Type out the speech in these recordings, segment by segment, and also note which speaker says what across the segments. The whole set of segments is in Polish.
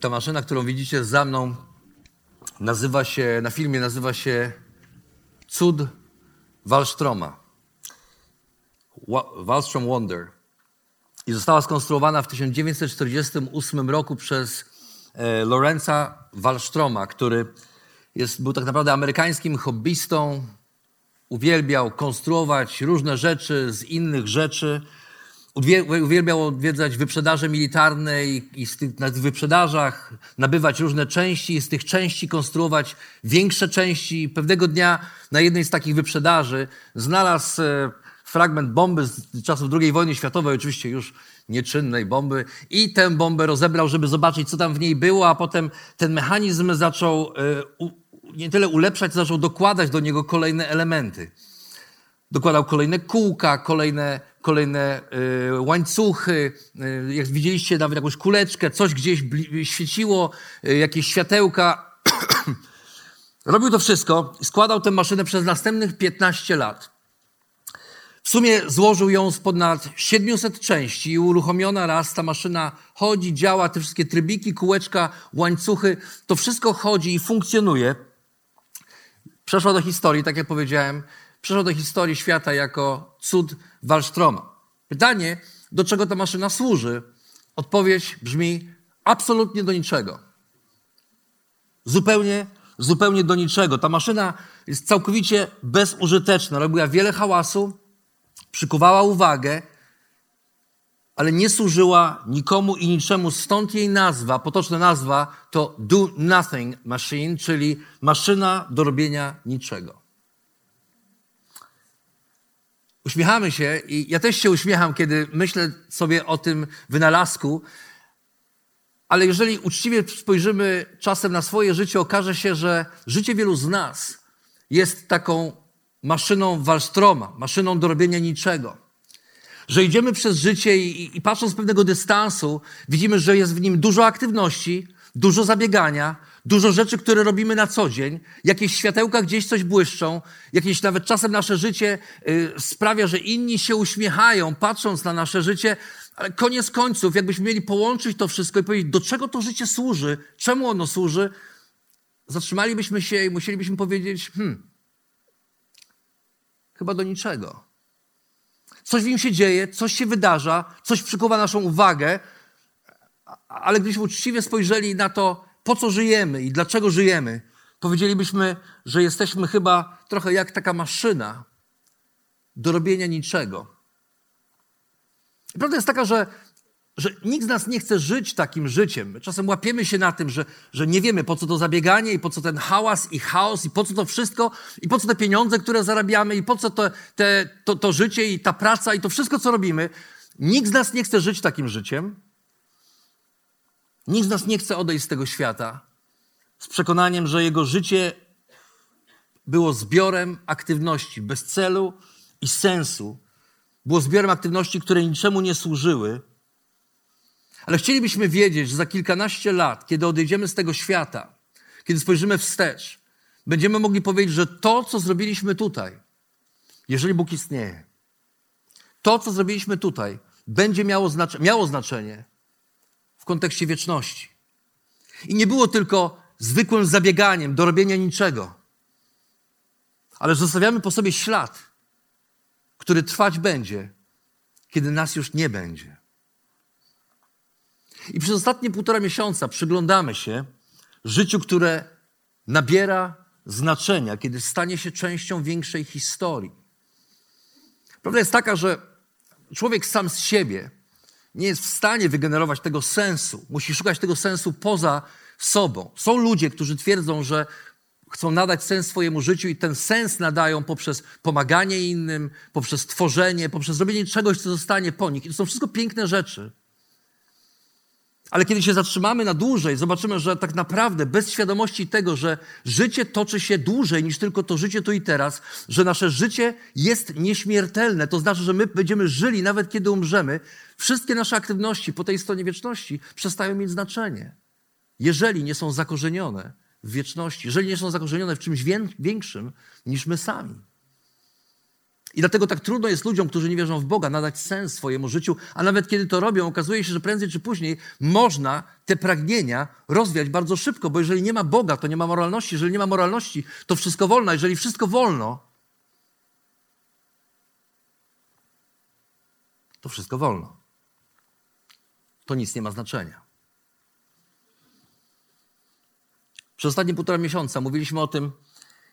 Speaker 1: Ta maszyna, którą widzicie za mną, nazywa się, na filmie nazywa się Cud Wallstroma. Wa- Wallstrom Wonder. I została skonstruowana w 1948 roku przez e, Lorenza Wallstroma, który jest, był tak naprawdę amerykańskim hobbystą. Uwielbiał konstruować różne rzeczy z innych rzeczy. Uwie- Uwielbiał odwiedzać wyprzedaże militarne i, i z tych, na wyprzedażach nabywać różne części i z tych części konstruować większe części. Pewnego dnia na jednej z takich wyprzedaży znalazł e, fragment bomby z czasów II wojny światowej, oczywiście już nieczynnej bomby i tę bombę rozebrał, żeby zobaczyć, co tam w niej było, a potem ten mechanizm zaczął e, nie tyle ulepszać, zaczął dokładać do niego kolejne elementy dokładał kolejne kółka, kolejne, kolejne y, łańcuchy. Y, jak widzieliście, nawet jakąś kuleczkę, coś gdzieś świeciło, y, jakieś światełka. Robił to wszystko składał tę maszynę przez następnych 15 lat. W sumie złożył ją z ponad 700 części i uruchomiona raz ta maszyna chodzi, działa, te wszystkie trybiki, kółeczka, łańcuchy, to wszystko chodzi i funkcjonuje przeszła do historii, tak jak powiedziałem, przeszła do historii świata jako cud Wallstroma. Pytanie, do czego ta maszyna służy? Odpowiedź brzmi absolutnie do niczego. Zupełnie, zupełnie do niczego. Ta maszyna jest całkowicie bezużyteczna. Robiła wiele hałasu, przykuwała uwagę, ale nie służyła nikomu i niczemu. Stąd jej nazwa, potoczna nazwa to Do Nothing Machine, czyli maszyna do robienia niczego. Uśmiechamy się i ja też się uśmiecham, kiedy myślę sobie o tym wynalazku, ale jeżeli uczciwie spojrzymy czasem na swoje życie, okaże się, że życie wielu z nas jest taką maszyną Wallstroma, maszyną do robienia niczego. Że idziemy przez życie i, i patrząc z pewnego dystansu, widzimy, że jest w nim dużo aktywności, dużo zabiegania, dużo rzeczy, które robimy na co dzień, jakieś światełka gdzieś coś błyszczą, jakieś nawet czasem nasze życie y, sprawia, że inni się uśmiechają, patrząc na nasze życie, ale koniec końców, jakbyśmy mieli połączyć to wszystko i powiedzieć, do czego to życie służy, czemu ono służy, zatrzymalibyśmy się i musielibyśmy powiedzieć, hmm, chyba do niczego. Coś w nim się dzieje, coś się wydarza, coś przykuwa naszą uwagę, ale gdybyśmy uczciwie spojrzeli na to, po co żyjemy i dlaczego żyjemy, powiedzielibyśmy, że jesteśmy chyba trochę jak taka maszyna do robienia niczego. Prawda jest taka, że, że nikt z nas nie chce żyć takim życiem. My czasem łapiemy się na tym, że, że nie wiemy, po co to zabieganie i po co ten hałas i chaos i po co to wszystko i po co te pieniądze, które zarabiamy i po co to, te, to, to życie i ta praca i to wszystko, co robimy. Nikt z nas nie chce żyć takim życiem. Nikt z nas nie chce odejść z tego świata z przekonaniem, że jego życie było zbiorem aktywności bez celu i sensu. Było zbiorem aktywności, które niczemu nie służyły. Ale chcielibyśmy wiedzieć, że za kilkanaście lat, kiedy odejdziemy z tego świata, kiedy spojrzymy wstecz, będziemy mogli powiedzieć, że to, co zrobiliśmy tutaj, jeżeli Bóg istnieje, to, co zrobiliśmy tutaj, będzie miało, znacze- miało znaczenie kontekście wieczności. I nie było tylko zwykłym zabieganiem do robienia niczego, ale zostawiamy po sobie ślad, który trwać będzie, kiedy nas już nie będzie. I przez ostatnie półtora miesiąca przyglądamy się życiu, które nabiera znaczenia, kiedy stanie się częścią większej historii. Prawda jest taka, że człowiek sam z siebie nie jest w stanie wygenerować tego sensu. Musi szukać tego sensu poza sobą. Są ludzie, którzy twierdzą, że chcą nadać sens swojemu życiu i ten sens nadają poprzez pomaganie innym, poprzez tworzenie, poprzez zrobienie czegoś, co zostanie po nich. I to są wszystko piękne rzeczy. Ale kiedy się zatrzymamy na dłużej, zobaczymy, że tak naprawdę bez świadomości tego, że życie toczy się dłużej niż tylko to życie tu i teraz, że nasze życie jest nieśmiertelne, to znaczy, że my będziemy żyli nawet kiedy umrzemy, wszystkie nasze aktywności po tej stronie wieczności przestają mieć znaczenie. Jeżeli nie są zakorzenione w wieczności, jeżeli nie są zakorzenione w czymś większym niż my sami. I dlatego tak trudno jest ludziom, którzy nie wierzą w Boga, nadać sens swojemu życiu, a nawet kiedy to robią, okazuje się, że prędzej czy później można te pragnienia rozwiać bardzo szybko, bo jeżeli nie ma Boga, to nie ma moralności. Jeżeli nie ma moralności, to wszystko wolno. Jeżeli wszystko wolno, to wszystko wolno. To nic nie ma znaczenia. Przez ostatnie półtora miesiąca mówiliśmy o tym,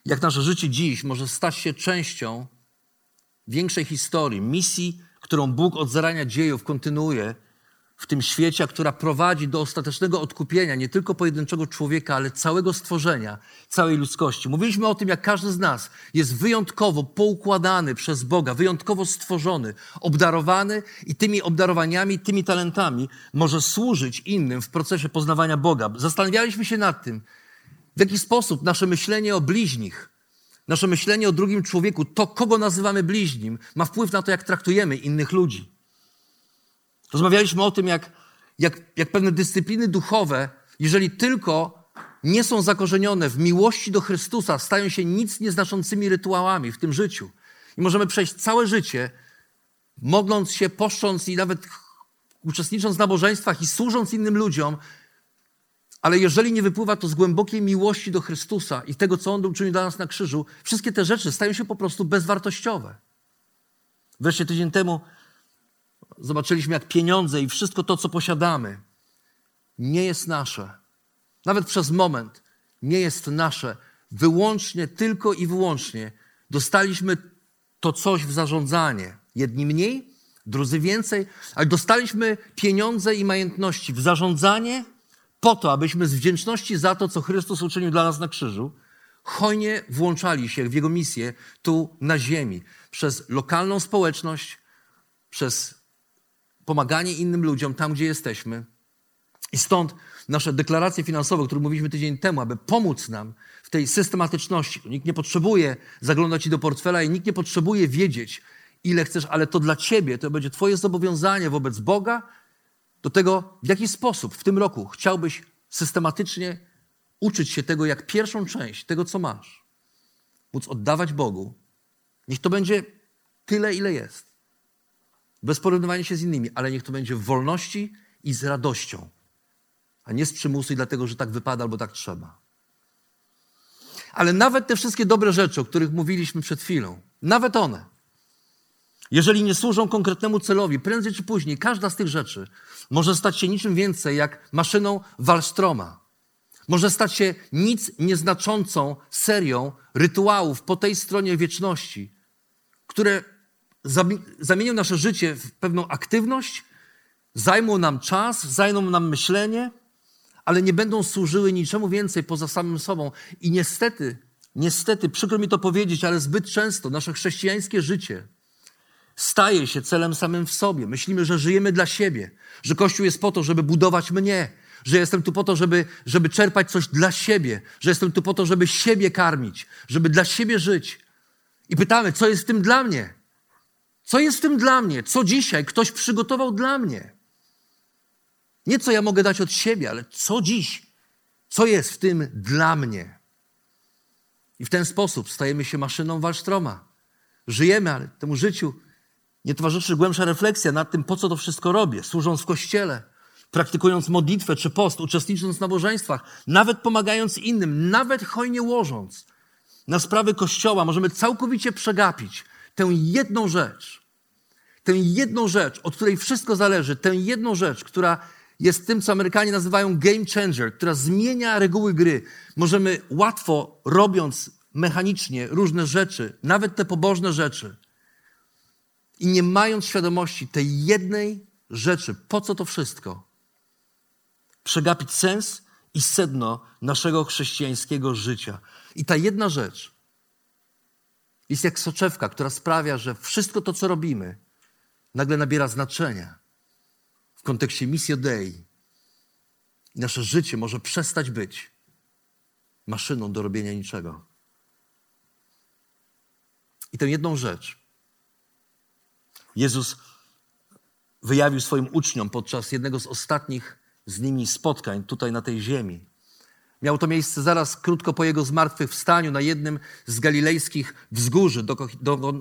Speaker 1: jak nasze życie dziś może stać się częścią większej historii, misji, którą Bóg od zarania dziejów kontynuuje w tym świecie, która prowadzi do ostatecznego odkupienia nie tylko pojedynczego człowieka, ale całego stworzenia, całej ludzkości. Mówiliśmy o tym, jak każdy z nas jest wyjątkowo poukładany przez Boga, wyjątkowo stworzony, obdarowany i tymi obdarowaniami, tymi talentami może służyć innym w procesie poznawania Boga. Zastanawialiśmy się nad tym, w jaki sposób nasze myślenie o bliźnich, Nasze myślenie o drugim człowieku, to kogo nazywamy bliźnim, ma wpływ na to, jak traktujemy innych ludzi. Rozmawialiśmy o tym, jak, jak, jak pewne dyscypliny duchowe, jeżeli tylko nie są zakorzenione w miłości do Chrystusa, stają się nic nieznaczącymi rytuałami w tym życiu. I możemy przejść całe życie, modląc się, poszcząc i nawet uczestnicząc w nabożeństwach i służąc innym ludziom, ale jeżeli nie wypływa to z głębokiej miłości do Chrystusa i tego, co On uczynił dla nas na krzyżu, wszystkie te rzeczy stają się po prostu bezwartościowe. Wreszcie tydzień temu zobaczyliśmy, jak pieniądze i wszystko to, co posiadamy, nie jest nasze. Nawet przez moment nie jest nasze. Wyłącznie, tylko i wyłącznie dostaliśmy to coś w zarządzanie. Jedni mniej, drudzy więcej, ale dostaliśmy pieniądze i majątności w zarządzanie po to, abyśmy z wdzięczności za to, co Chrystus uczynił dla nas na krzyżu, hojnie włączali się w Jego misję tu na ziemi, przez lokalną społeczność, przez pomaganie innym ludziom tam, gdzie jesteśmy. I stąd nasze deklaracje finansowe, o których mówiliśmy tydzień temu, aby pomóc nam w tej systematyczności. Nikt nie potrzebuje zaglądać ci do portfela i nikt nie potrzebuje wiedzieć, ile chcesz, ale to dla ciebie to będzie twoje zobowiązanie wobec Boga do tego, w jaki sposób w tym roku chciałbyś systematycznie uczyć się tego, jak pierwszą część tego, co masz, móc oddawać Bogu. Niech to będzie tyle, ile jest. Bez porównywania się z innymi, ale niech to będzie w wolności i z radością, a nie z przymusu i dlatego, że tak wypada albo tak trzeba. Ale nawet te wszystkie dobre rzeczy, o których mówiliśmy przed chwilą, nawet one, jeżeli nie służą konkretnemu celowi, prędzej czy później każda z tych rzeczy może stać się niczym więcej jak maszyną Wallstroma. Może stać się nic nieznaczącą serią rytuałów po tej stronie wieczności, które zamienią nasze życie w pewną aktywność, zajmą nam czas, zajmą nam myślenie, ale nie będą służyły niczemu więcej poza samym sobą. I niestety, niestety, przykro mi to powiedzieć, ale zbyt często nasze chrześcijańskie życie staje się celem samym w sobie. Myślimy, że żyjemy dla siebie, że Kościół jest po to, żeby budować mnie, że jestem tu po to, żeby, żeby czerpać coś dla siebie, że jestem tu po to, żeby siebie karmić, żeby dla siebie żyć. I pytamy, co jest w tym dla mnie? Co jest w tym dla mnie? Co dzisiaj ktoś przygotował dla mnie? Nie co ja mogę dać od siebie, ale co dziś? Co jest w tym dla mnie? I w ten sposób stajemy się maszyną Wallstroma. Żyjemy, ale temu życiu nie towarzyszy głębsza refleksja nad tym, po co to wszystko robię, służąc w kościele, praktykując modlitwę czy post, uczestnicząc w nabożeństwach, nawet pomagając innym, nawet hojnie łożąc. Na sprawy kościoła, możemy całkowicie przegapić tę jedną rzecz, tę jedną rzecz, od której wszystko zależy, tę jedną rzecz, która jest tym, co Amerykanie nazywają game changer, która zmienia reguły gry. Możemy łatwo, robiąc mechanicznie różne rzeczy, nawet te pobożne rzeczy, i nie mając świadomości tej jednej rzeczy, po co to wszystko, przegapić sens i sedno naszego chrześcijańskiego życia. I ta jedna rzecz jest jak soczewka, która sprawia, że wszystko to, co robimy, nagle nabiera znaczenia w kontekście misji Dei. I nasze życie może przestać być maszyną do robienia niczego. I tę jedną rzecz Jezus wyjawił swoim uczniom podczas jednego z ostatnich z nimi spotkań tutaj na tej ziemi. Miało to miejsce zaraz krótko po jego zmartwychwstaniu na jednym z galilejskich wzgórzy, dokąd,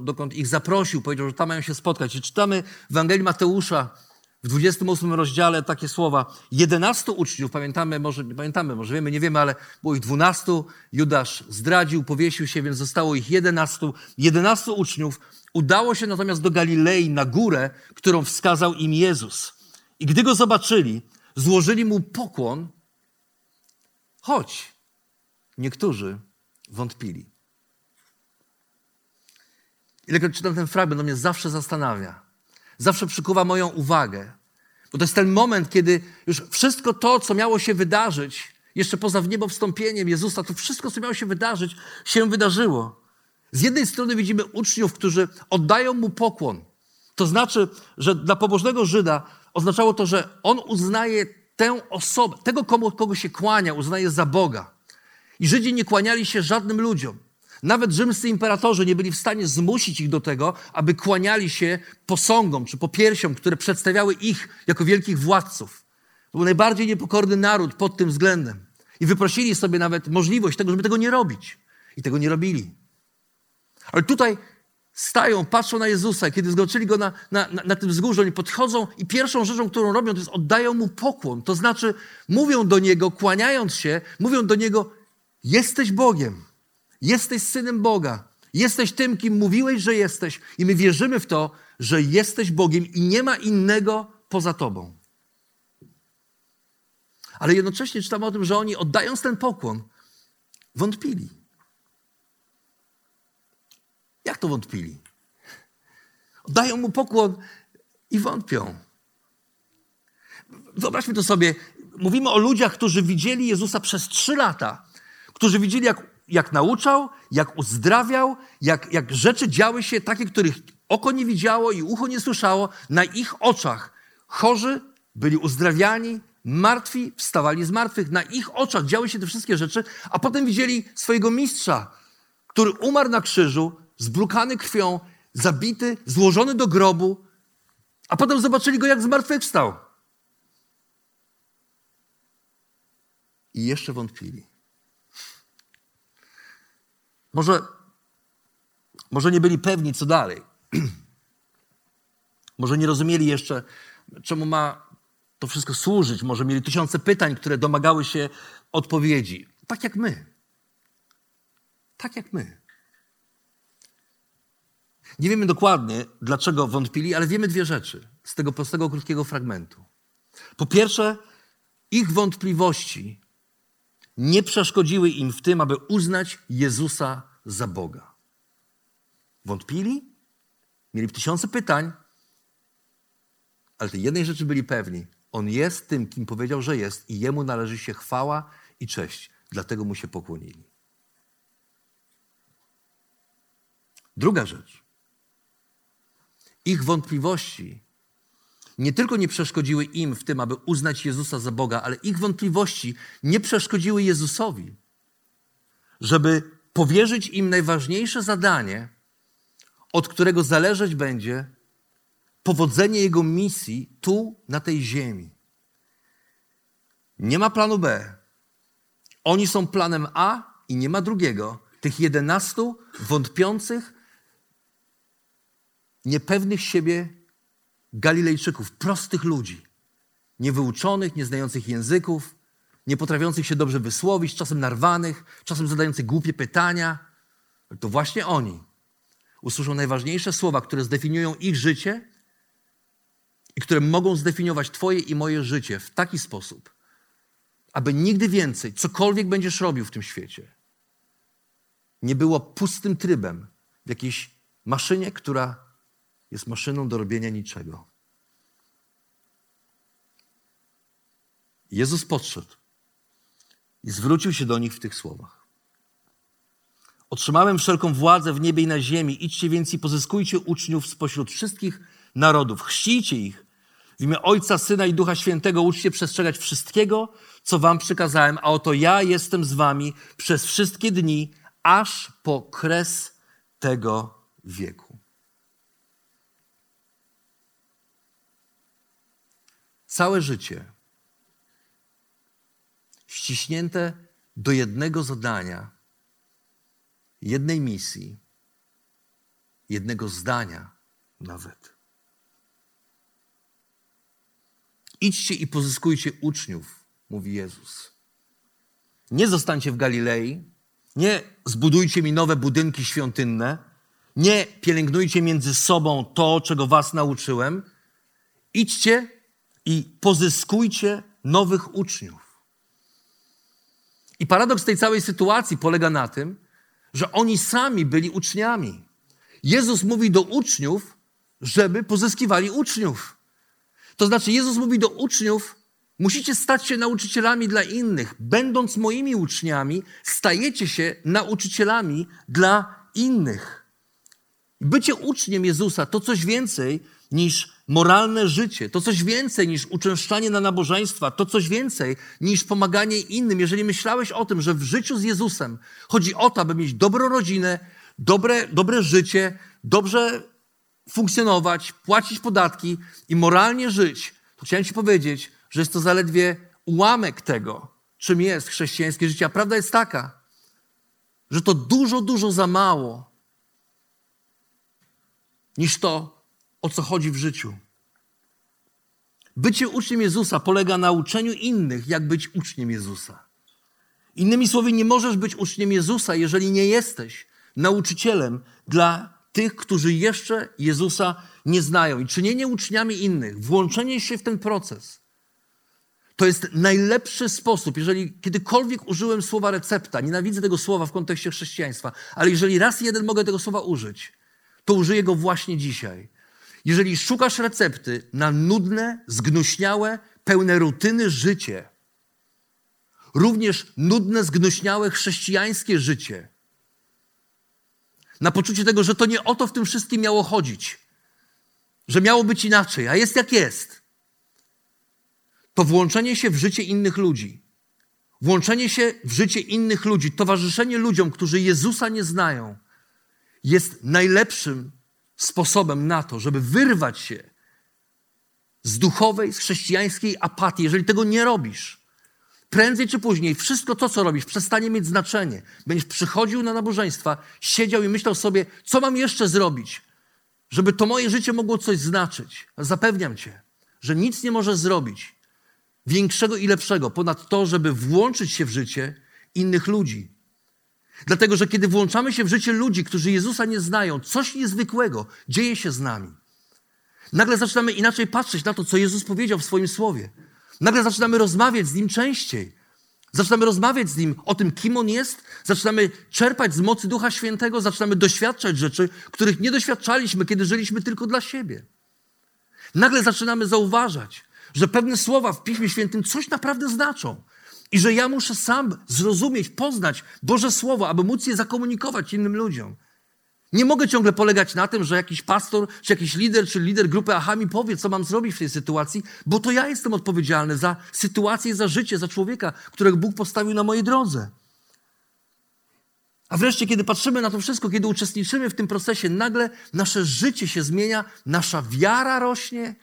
Speaker 1: dokąd ich zaprosił. Powiedział, że tam mają się spotkać. I czytamy w Ewangelii Mateusza w 28 rozdziale takie słowa. 11 uczniów, pamiętamy, może pamiętamy, może wiemy, nie wiemy, ale było ich 12. Judasz zdradził, powiesił się, więc zostało ich 11. 11 uczniów udało się natomiast do Galilei na górę, którą wskazał im Jezus. I gdy go zobaczyli, złożyli mu pokłon, choć niektórzy wątpili. Ilekroć czytam ten fragment, on mnie zawsze zastanawia. Zawsze przykuwa moją uwagę. Bo to jest ten moment, kiedy już wszystko to, co miało się wydarzyć, jeszcze poza wniebowstąpieniem Jezusa, to wszystko, co miało się wydarzyć, się wydarzyło. Z jednej strony widzimy uczniów, którzy oddają mu pokłon. To znaczy, że dla pobożnego Żyda oznaczało to, że on uznaje tę osobę, tego, komu, kogo się kłania, uznaje za Boga. I Żydzi nie kłaniali się żadnym ludziom. Nawet rzymscy imperatorzy nie byli w stanie zmusić ich do tego, aby kłaniali się posągom czy popiersiom, które przedstawiały ich jako wielkich władców. To był najbardziej niepokorny naród pod tym względem. I wyprosili sobie nawet możliwość tego, żeby tego nie robić. I tego nie robili. Ale tutaj stają, patrzą na Jezusa, kiedy zgoczyli go na, na, na tym wzgórzu, oni podchodzą i pierwszą rzeczą, którą robią, to jest oddają mu pokłon. To znaczy mówią do Niego, kłaniając się, mówią do Niego, jesteś Bogiem, jesteś Synem Boga, jesteś tym, kim mówiłeś, że jesteś i my wierzymy w to, że jesteś Bogiem i nie ma innego poza Tobą. Ale jednocześnie czytamy o tym, że oni oddając ten pokłon, wątpili. Jak to wątpili? Oddają mu pokłon i wątpią. Wyobraźmy to sobie. Mówimy o ludziach, którzy widzieli Jezusa przez trzy lata, którzy widzieli, jak, jak nauczał, jak uzdrawiał, jak, jak rzeczy działy się takie, których oko nie widziało i ucho nie słyszało, na ich oczach. Chorzy byli uzdrawiani, martwi wstawali z martwych. Na ich oczach działy się te wszystkie rzeczy, a potem widzieli swojego mistrza, który umarł na krzyżu, zbrukany krwią, zabity, złożony do grobu, a potem zobaczyli go, jak zmartwychwstał. I jeszcze wątpili. Może, może nie byli pewni, co dalej. może nie rozumieli jeszcze, czemu ma to wszystko służyć. Może mieli tysiące pytań, które domagały się odpowiedzi. Tak jak my. Tak jak my. Nie wiemy dokładnie, dlaczego wątpili, ale wiemy dwie rzeczy z tego prostego, krótkiego fragmentu. Po pierwsze, ich wątpliwości nie przeszkodziły im w tym, aby uznać Jezusa za Boga. Wątpili, mieli tysiące pytań, ale tej jednej rzeczy byli pewni. On jest tym, kim powiedział, że jest i Jemu należy się chwała i cześć. Dlatego Mu się pokłonili. Druga rzecz. Ich wątpliwości nie tylko nie przeszkodziły im w tym, aby uznać Jezusa za Boga, ale ich wątpliwości nie przeszkodziły Jezusowi, żeby powierzyć im najważniejsze zadanie, od którego zależeć będzie powodzenie Jego misji tu, na tej ziemi. Nie ma planu B. Oni są planem A i nie ma drugiego. Tych jedenastu wątpiących, niepewnych siebie Galilejczyków, prostych ludzi, niewyuczonych, nieznających języków, nie potrafiących się dobrze wysłowić, czasem narwanych, czasem zadających głupie pytania. To właśnie oni usłyszą najważniejsze słowa, które zdefiniują ich życie i które mogą zdefiniować Twoje i moje życie w taki sposób, aby nigdy więcej, cokolwiek będziesz robił w tym świecie, nie było pustym trybem w jakiejś maszynie, która jest maszyną do robienia niczego. Jezus podszedł i zwrócił się do nich w tych słowach. Otrzymałem wszelką władzę w niebie i na ziemi. Idźcie więc i pozyskujcie uczniów spośród wszystkich narodów. Chrzcijcie ich w imię Ojca, Syna i Ducha Świętego. Uczcie przestrzegać wszystkiego, co wam przykazałem. A oto ja jestem z wami przez wszystkie dni, aż po kres tego wieku. Całe życie ściśnięte do jednego zadania, jednej misji, jednego zdania nawet. Idźcie i pozyskujcie uczniów, mówi Jezus. Nie zostańcie w Galilei, nie zbudujcie mi nowe budynki świątynne, nie pielęgnujcie między sobą to, czego was nauczyłem. Idźcie i pozyskujcie nowych uczniów. I paradoks tej całej sytuacji polega na tym, że oni sami byli uczniami. Jezus mówi do uczniów, żeby pozyskiwali uczniów. To znaczy, Jezus mówi do uczniów, musicie stać się nauczycielami dla innych. Będąc moimi uczniami, stajecie się nauczycielami dla innych. Bycie uczniem Jezusa to coś więcej niż moralne życie, to coś więcej niż uczęszczanie na nabożeństwa, to coś więcej niż pomaganie innym. Jeżeli myślałeś o tym, że w życiu z Jezusem chodzi o to, aby mieć dobrą rodzinę, dobre, dobre życie, dobrze funkcjonować, płacić podatki i moralnie żyć, to chciałem Ci powiedzieć, że jest to zaledwie ułamek tego, czym jest chrześcijańskie życie. A prawda jest taka, że to dużo, dużo za mało niż to, o co chodzi w życiu. Bycie uczniem Jezusa polega na uczeniu innych, jak być uczniem Jezusa. Innymi słowy, nie możesz być uczniem Jezusa, jeżeli nie jesteś nauczycielem dla tych, którzy jeszcze Jezusa nie znają. I czynienie uczniami innych, włączenie się w ten proces, to jest najlepszy sposób, jeżeli kiedykolwiek użyłem słowa recepta, nienawidzę tego słowa w kontekście chrześcijaństwa, ale jeżeli raz jeden mogę tego słowa użyć, to użyję go właśnie dzisiaj. Jeżeli szukasz recepty na nudne, zgnuśniałe, pełne rutyny życie, również nudne, zgnuśniałe chrześcijańskie życie, na poczucie tego, że to nie o to w tym wszystkim miało chodzić, że miało być inaczej, a jest jak jest, to włączenie się w życie innych ludzi, włączenie się w życie innych ludzi, towarzyszenie ludziom, którzy Jezusa nie znają, jest najlepszym sposobem na to, żeby wyrwać się z duchowej, z chrześcijańskiej apatii. Jeżeli tego nie robisz, prędzej czy później wszystko to, co robisz, przestanie mieć znaczenie. Będziesz przychodził na nabożeństwa, siedział i myślał sobie, co mam jeszcze zrobić, żeby to moje życie mogło coś znaczyć. Zapewniam cię, że nic nie możesz zrobić większego i lepszego ponad to, żeby włączyć się w życie innych ludzi. Dlatego, że kiedy włączamy się w życie ludzi, którzy Jezusa nie znają, coś niezwykłego dzieje się z nami. Nagle zaczynamy inaczej patrzeć na to, co Jezus powiedział w swoim słowie. Nagle zaczynamy rozmawiać z Nim częściej. Zaczynamy rozmawiać z Nim o tym, kim On jest. Zaczynamy czerpać z mocy Ducha Świętego. Zaczynamy doświadczać rzeczy, których nie doświadczaliśmy, kiedy żyliśmy tylko dla siebie. Nagle zaczynamy zauważać, że pewne słowa w Piśmie Świętym coś naprawdę znaczą. I że ja muszę sam zrozumieć, poznać Boże Słowo, aby móc je zakomunikować innym ludziom. Nie mogę ciągle polegać na tym, że jakiś pastor, czy jakiś lider, czy lider grupy AHA mi powie, co mam zrobić w tej sytuacji, bo to ja jestem odpowiedzialny za sytuację, za życie, za człowieka, którego Bóg postawił na mojej drodze. A wreszcie, kiedy patrzymy na to wszystko, kiedy uczestniczymy w tym procesie, nagle nasze życie się zmienia, nasza wiara rośnie,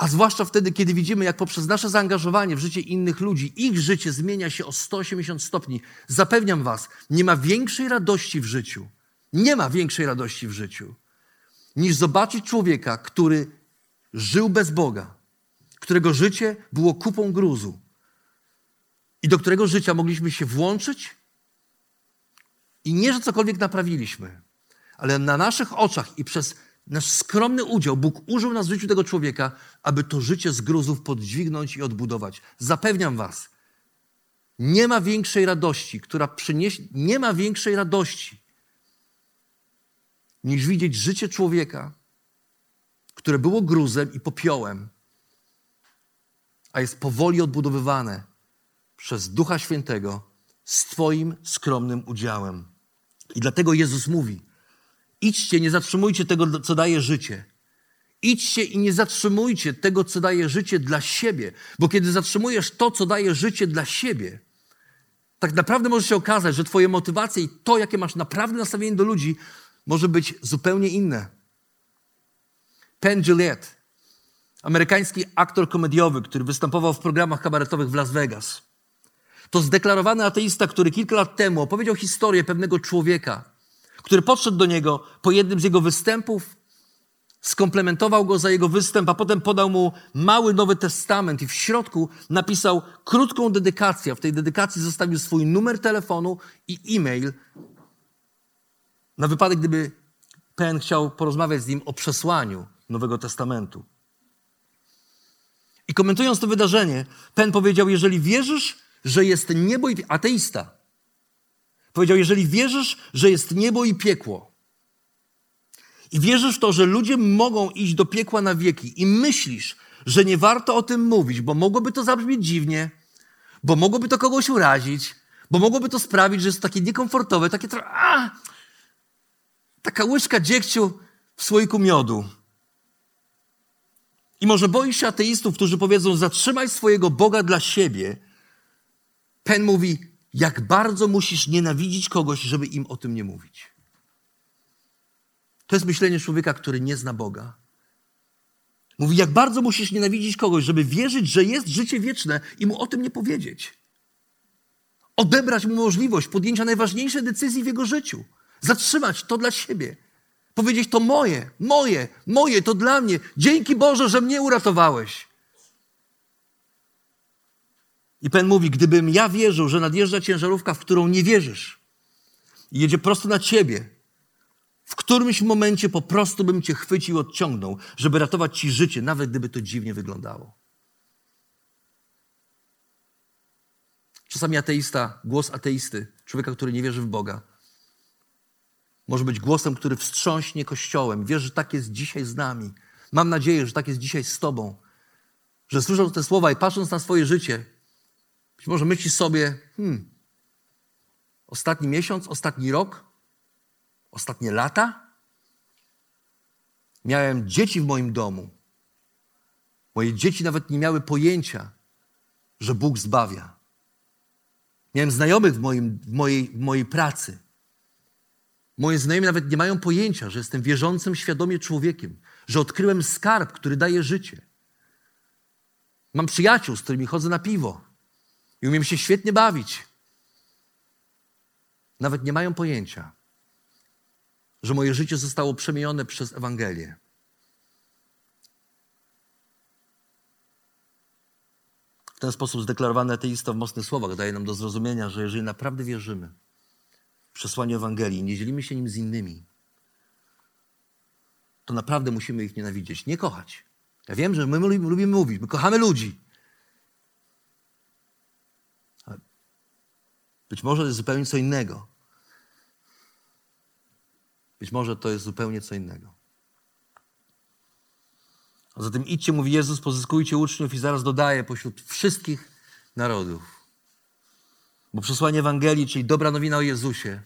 Speaker 1: a zwłaszcza wtedy, kiedy widzimy, jak poprzez nasze zaangażowanie w życie innych ludzi, ich życie zmienia się o 180 stopni. Zapewniam Was, nie ma większej radości w życiu, nie ma większej radości w życiu, niż zobaczyć człowieka, który żył bez Boga, którego życie było kupą gruzu i do którego życia mogliśmy się włączyć i nie, że cokolwiek naprawiliśmy, ale na naszych oczach i przez nasz skromny udział, Bóg użył nas w życiu tego człowieka, aby to życie z gruzów podźwignąć i odbudować. Zapewniam Was, nie ma większej radości, która przyniesie, nie ma większej radości, niż widzieć życie człowieka, które było gruzem i popiołem, a jest powoli odbudowywane przez Ducha Świętego z Twoim skromnym udziałem. I dlatego Jezus mówi: idźcie, nie zatrzymujcie tego, co daje życie. Idźcie i nie zatrzymujcie tego, co daje życie dla siebie, bo kiedy zatrzymujesz to, co daje życie dla siebie, tak naprawdę może się okazać, że Twoje motywacje i to, jakie masz naprawdę nastawienie do ludzi, może być zupełnie inne. Penn Jillette, amerykański aktor komediowy, który występował w programach kabaretowych w Las Vegas. To zdeklarowany ateista, który kilka lat temu opowiedział historię pewnego człowieka, który podszedł do niego po jednym z jego występów, skomplementował go za jego występ, a potem podał mu mały Nowy Testament i w środku napisał krótką dedykację. W tej dedykacji zostawił swój numer telefonu i e-mail na wypadek, gdyby Penn chciał porozmawiać z nim o przesłaniu Nowego Testamentu. I komentując to wydarzenie, Penn powiedział: Jeżeli wierzysz, że jest niebo i ateista, powiedział: Jeżeli wierzysz, że jest niebo i piekło, i wierzysz w to, że ludzie mogą iść do piekła na wieki, i myślisz, że nie warto o tym mówić, bo mogłoby to zabrzmieć dziwnie, bo mogłoby to kogoś urazić, bo mogłoby to sprawić, że jest takie niekomfortowe, takie trochę. Taka łyżka dziegciu w słoiku miodu. I może boisz się ateistów, którzy powiedzą: Zatrzymaj swojego Boga dla siebie. Pen mówi: Jak bardzo musisz nienawidzić kogoś, żeby im o tym nie mówić. To jest myślenie człowieka, który nie zna Boga. Mówi: Jak bardzo musisz nienawidzić kogoś, żeby wierzyć, że jest życie wieczne i mu o tym nie powiedzieć. Odebrać mu możliwość podjęcia najważniejszej decyzji w jego życiu. Zatrzymać to dla siebie. Powiedzieć to moje, moje, moje, to dla mnie. Dzięki Boże, że mnie uratowałeś. I Pen mówi, gdybym ja wierzył, że nadjeżdża ciężarówka, w którą nie wierzysz i jedzie prosto na ciebie, w którymś momencie po prostu bym cię chwycił, odciągnął, żeby ratować ci życie, nawet gdyby to dziwnie wyglądało. Czasami ateista, głos ateisty, człowieka, który nie wierzy w Boga, może być głosem, który wstrząśnie Kościołem. Wiesz, że tak jest dzisiaj z nami. Mam nadzieję, że tak jest dzisiaj z Tobą. Że słysząc te słowa i patrząc na swoje życie, być może myślisz sobie, hmm, ostatni miesiąc, ostatni rok, ostatnie lata, miałem dzieci w moim domu. Moje dzieci nawet nie miały pojęcia, że Bóg zbawia. Miałem znajomych w, moim, w, mojej, w mojej pracy Moje znajomi nawet nie mają pojęcia, że jestem wierzącym świadomie człowiekiem, że odkryłem skarb, który daje życie. Mam przyjaciół, z którymi chodzę na piwo i umiem się świetnie bawić. Nawet nie mają pojęcia, że moje życie zostało przemienione przez Ewangelię. W ten sposób zdeklarowany ateista w mocnych słowach daje nam do zrozumienia, że jeżeli naprawdę wierzymy, przesłaniu Ewangelii, nie dzielimy się nim z innymi, to naprawdę musimy ich nienawidzieć, nie kochać. Ja wiem, że my lubimy mówić, my kochamy ludzi. Być może to jest zupełnie co innego. Być może to jest zupełnie co innego. A zatem idźcie, mówi Jezus, pozyskujcie uczniów i zaraz dodaje pośród wszystkich narodów. Bo przesłanie Ewangelii, czyli dobra nowina o Jezusie,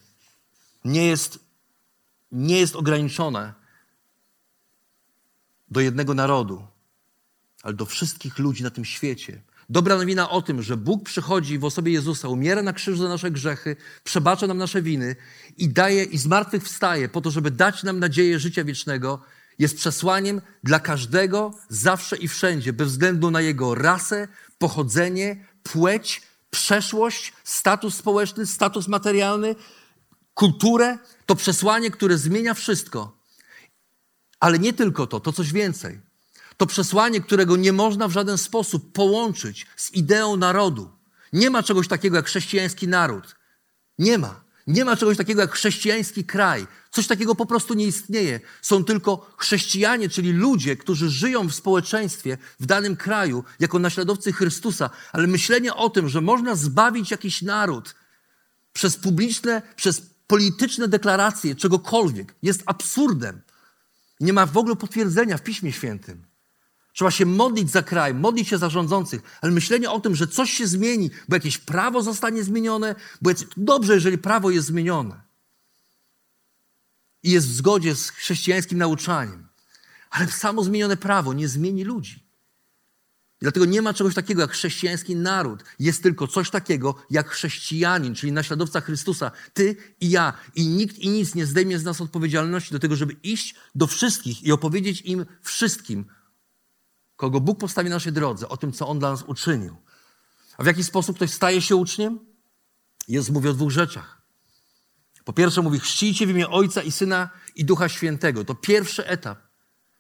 Speaker 1: nie jest, nie jest ograniczone do jednego narodu, ale do wszystkich ludzi na tym świecie. Dobra nowina o tym, że Bóg przychodzi w osobie Jezusa, umiera na krzyżu za nasze grzechy, przebacza nam nasze winy i daje i zmartwychwstaje po to, żeby dać nam nadzieję życia wiecznego, jest przesłaniem dla każdego, zawsze i wszędzie, bez względu na jego rasę, pochodzenie, płeć, przeszłość, status społeczny, status materialny, kulturę, to przesłanie, które zmienia wszystko. Ale nie tylko to, to coś więcej. To przesłanie, którego nie można w żaden sposób połączyć z ideą narodu. Nie ma czegoś takiego jak chrześcijański naród. Nie ma. Nie ma czegoś takiego jak chrześcijański kraj. Coś takiego po prostu nie istnieje. Są tylko chrześcijanie, czyli ludzie, którzy żyją w społeczeństwie w danym kraju jako naśladowcy Chrystusa. Ale myślenie o tym, że można zbawić jakiś naród przez publiczne, przez polityczne deklaracje czegokolwiek jest absurdem. Nie ma w ogóle potwierdzenia w Piśmie Świętym. Trzeba się modlić za kraj, modlić się za rządzących, ale myślenie o tym, że coś się zmieni, bo jakieś prawo zostanie zmienione, bo jest dobrze, jeżeli prawo jest zmienione. i jest w zgodzie z chrześcijańskim nauczaniem. Ale samo zmienione prawo nie zmieni ludzi. Dlatego nie ma czegoś takiego jak chrześcijański naród. Jest tylko coś takiego jak chrześcijanin, czyli naśladowca Chrystusa. Ty i ja. I nikt i nic nie zdejmie z nas odpowiedzialności do tego, żeby iść do wszystkich i opowiedzieć im wszystkim, kogo Bóg postawi na naszej drodze, o tym, co On dla nas uczynił. A w jaki sposób ktoś staje się uczniem? Jest mówi o dwóch rzeczach. Po pierwsze mówi, chrzcijcie w imię Ojca i Syna i Ducha Świętego. To pierwszy etap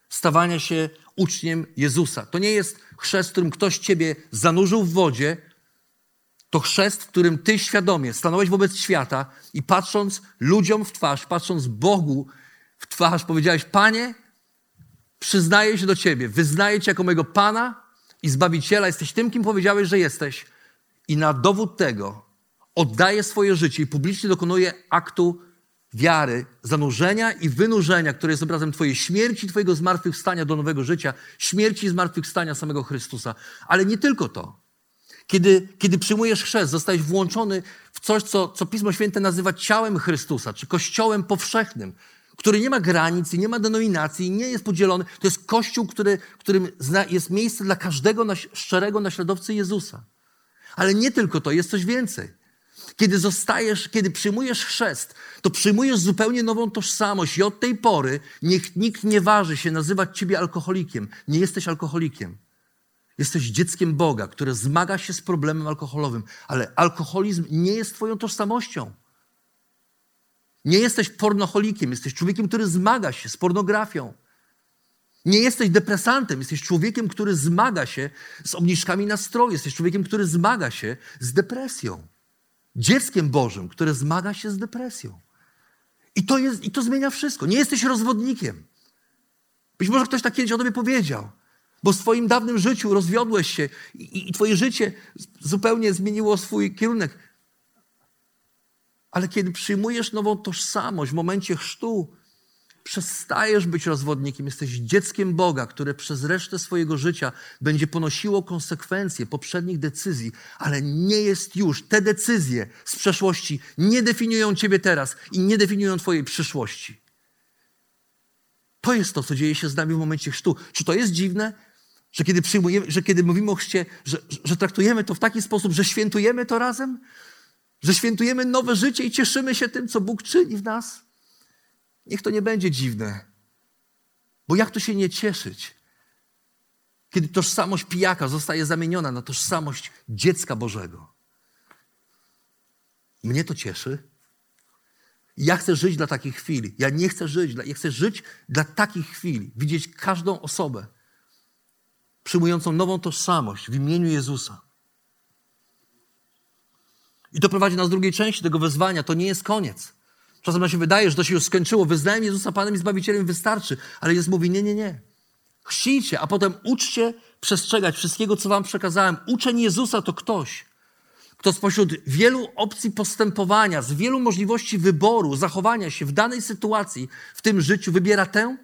Speaker 1: stawania się uczniem Jezusa. To nie jest chrzest, w którym ktoś ciebie zanurzył w wodzie, to chrzest, w którym ty świadomie stanąłeś wobec świata i patrząc ludziom w twarz, patrząc Bogu w twarz, powiedziałeś: Panie, przyznaję się do ciebie, wyznaję cię jako mojego Pana i Zbawiciela, jesteś tym, kim powiedziałeś, że jesteś. I na dowód tego oddaję swoje życie i publicznie dokonuję aktu wiary, zanurzenia i wynurzenia, które jest obrazem Twojej śmierci, Twojego zmartwychwstania do nowego życia, śmierci i zmartwychwstania samego Chrystusa. Ale nie tylko to. Kiedy, kiedy przyjmujesz chrzest, zostajesz włączony w coś, co, co Pismo Święte nazywa ciałem Chrystusa, czy kościołem powszechnym, który nie ma granic nie ma denominacji, nie jest podzielony. To jest kościół, który, którym jest miejsce dla każdego szczerego naśladowcy Jezusa. Ale nie tylko to, jest coś więcej. Kiedy zostajesz, kiedy przyjmujesz chrzest, to przyjmujesz zupełnie nową tożsamość i od tej pory niech nikt nie waży się nazywać ciebie alkoholikiem. Nie jesteś alkoholikiem. Jesteś dzieckiem Boga, które zmaga się z problemem alkoholowym, ale alkoholizm nie jest twoją tożsamością. Nie jesteś pornoholikiem, jesteś człowiekiem, który zmaga się z pornografią. Nie jesteś depresantem, jesteś człowiekiem, który zmaga się z obniżkami nastroju, jesteś człowiekiem, który zmaga się z depresją dzieckiem Bożym, które zmaga się z depresją. I to, jest, I to zmienia wszystko. Nie jesteś rozwodnikiem. Być może ktoś tak kiedyś o tobie powiedział, bo w swoim dawnym życiu rozwiodłeś się i, i twoje życie zupełnie zmieniło swój kierunek. Ale kiedy przyjmujesz nową tożsamość w momencie chrztu, przestajesz być rozwodnikiem, jesteś dzieckiem Boga, które przez resztę swojego życia będzie ponosiło konsekwencje poprzednich decyzji, ale nie jest już. Te decyzje z przeszłości nie definiują ciebie teraz i nie definiują twojej przyszłości. To jest to, co dzieje się z nami w momencie chrztu. Czy to jest dziwne? Że kiedy przyjmujemy, że kiedy mówimy o chrzcie, że, że traktujemy to w taki sposób, że świętujemy to razem? Że świętujemy nowe życie i cieszymy się tym, co Bóg czyni w nas? Niech to nie będzie dziwne. Bo jak tu się nie cieszyć, kiedy tożsamość pijaka zostaje zamieniona na tożsamość dziecka Bożego? Mnie to cieszy. Ja chcę żyć dla takich chwili. Ja nie chcę żyć, ja chcę żyć dla takich chwili. Widzieć każdą osobę przyjmującą nową tożsamość w imieniu Jezusa. I to prowadzi nas do drugiej części tego wezwania. To nie jest koniec. Czasem nam się wydaje, że to się już skończyło. Wyznałem Jezusa Panem i Zbawicielem wystarczy. Ale Jezus mówi, nie, nie, nie. Chrzcijcie, a potem uczcie przestrzegać wszystkiego, co wam przekazałem. Uczeń Jezusa to ktoś, kto spośród wielu opcji postępowania, z wielu możliwości wyboru, zachowania się w danej sytuacji w tym życiu wybiera tę,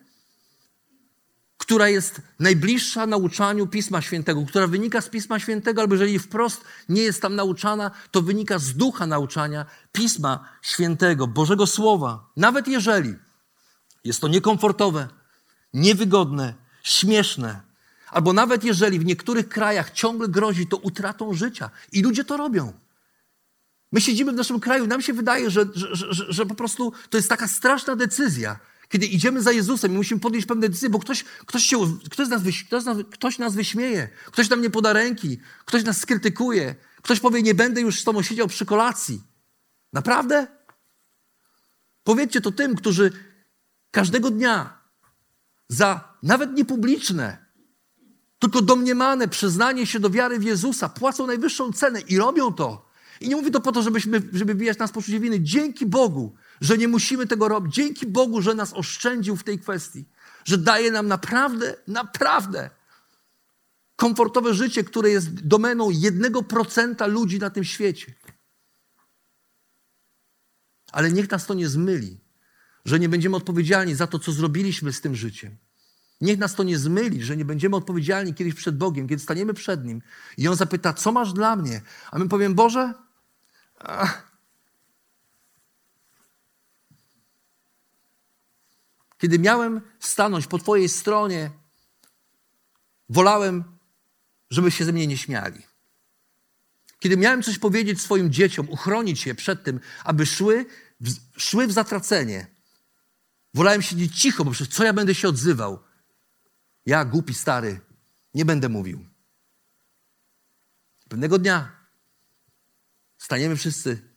Speaker 1: która jest najbliższa nauczaniu Pisma Świętego, która wynika z Pisma Świętego, albo jeżeli wprost nie jest tam nauczana, to wynika z ducha nauczania Pisma Świętego, Bożego Słowa. Nawet jeżeli jest to niekomfortowe, niewygodne, śmieszne, albo nawet jeżeli w niektórych krajach ciągle grozi to utratą życia i ludzie to robią. My siedzimy w naszym kraju, nam się wydaje, że, że, że, że po prostu to jest taka straszna decyzja, kiedy idziemy za Jezusem i musimy podjąć pewne decyzje, bo ktoś, ktoś, się, ktoś, nas, ktoś, nas, ktoś nas wyśmieje, ktoś nam nie poda ręki, ktoś nas skrytykuje, ktoś powie, nie będę już z tobą siedział przy kolacji. Naprawdę? Powiedzcie to tym, którzy każdego dnia za nawet niepubliczne, tylko domniemane przyznanie się do wiary w Jezusa płacą najwyższą cenę i robią to. I nie mówię to po to, żebyśmy, żeby bijać nas poczucie winy. Dzięki Bogu, że nie musimy tego robić. Dzięki Bogu, że nas oszczędził w tej kwestii. Że daje nam naprawdę, naprawdę komfortowe życie, które jest domeną jednego procenta ludzi na tym świecie. Ale niech nas to nie zmyli, że nie będziemy odpowiedzialni za to, co zrobiliśmy z tym życiem. Niech nas to nie zmyli, że nie będziemy odpowiedzialni kiedyś przed Bogiem, kiedy staniemy przed Nim i On zapyta, co masz dla mnie? A my powiem, Boże, ach, Kiedy miałem stanąć po Twojej stronie, wolałem, żeby się ze mnie nie śmiali. Kiedy miałem coś powiedzieć swoim dzieciom, uchronić je przed tym, aby szły w, szły w zatracenie, wolałem siedzieć cicho, bo przecież co ja będę się odzywał? Ja, głupi stary, nie będę mówił. Pewnego dnia staniemy wszyscy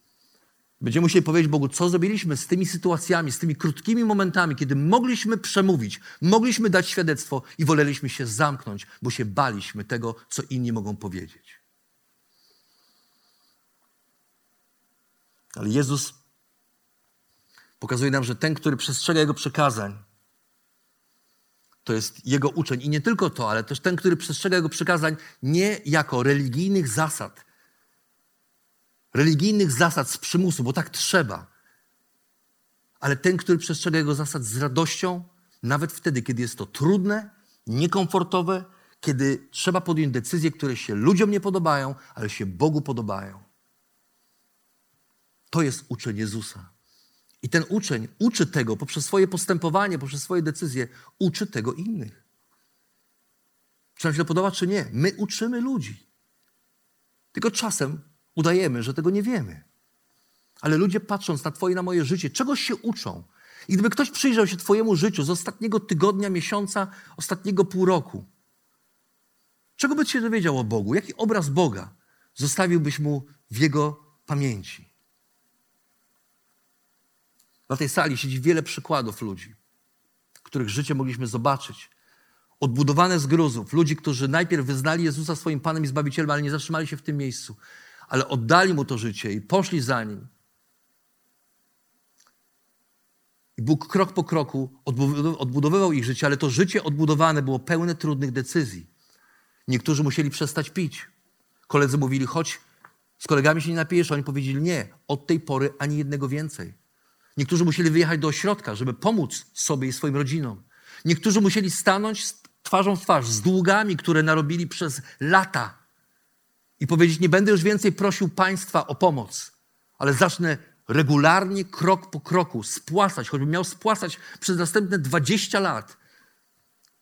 Speaker 1: Będziemy musieli powiedzieć Bogu, co zrobiliśmy z tymi sytuacjami, z tymi krótkimi momentami, kiedy mogliśmy przemówić, mogliśmy dać świadectwo i woleliśmy się zamknąć, bo się baliśmy tego, co inni mogą powiedzieć. Ale Jezus pokazuje nam, że ten, który przestrzega Jego przekazań, to jest Jego uczeń. I nie tylko to, ale też ten, który przestrzega Jego przekazań nie jako religijnych zasad, religijnych zasad z przymusu, bo tak trzeba. Ale ten, który przestrzega jego zasad z radością, nawet wtedy, kiedy jest to trudne, niekomfortowe, kiedy trzeba podjąć decyzje, które się ludziom nie podobają, ale się Bogu podobają. To jest uczeń Jezusa. I ten uczeń uczy tego poprzez swoje postępowanie, poprzez swoje decyzje, uczy tego innych. Czy nam się to podoba, czy nie? My uczymy ludzi. Tylko czasem Udajemy, że tego nie wiemy. Ale ludzie patrząc na Twoje, na moje życie, czegoś się uczą. I gdyby ktoś przyjrzał się Twojemu życiu z ostatniego tygodnia, miesiąca, ostatniego pół roku, czego by się dowiedział o Bogu? Jaki obraz Boga zostawiłbyś mu w jego pamięci? Na tej sali siedzi wiele przykładów ludzi, których życie mogliśmy zobaczyć. Odbudowane z gruzów, ludzi, którzy najpierw wyznali Jezusa swoim Panem i Zbawicielem, ale nie zatrzymali się w tym miejscu ale oddali mu to życie i poszli za nim. I Bóg krok po kroku odbudowywał ich życie, ale to życie odbudowane było pełne trudnych decyzji. Niektórzy musieli przestać pić. Koledzy mówili, chodź, z kolegami się nie napijesz. Oni powiedzieli, nie, od tej pory ani jednego więcej. Niektórzy musieli wyjechać do ośrodka, żeby pomóc sobie i swoim rodzinom. Niektórzy musieli stanąć twarzą w twarz z długami, które narobili przez lata i powiedzieć: Nie będę już więcej prosił państwa o pomoc, ale zacznę regularnie, krok po kroku spłacać, choćbym miał spłacać przez następne 20 lat,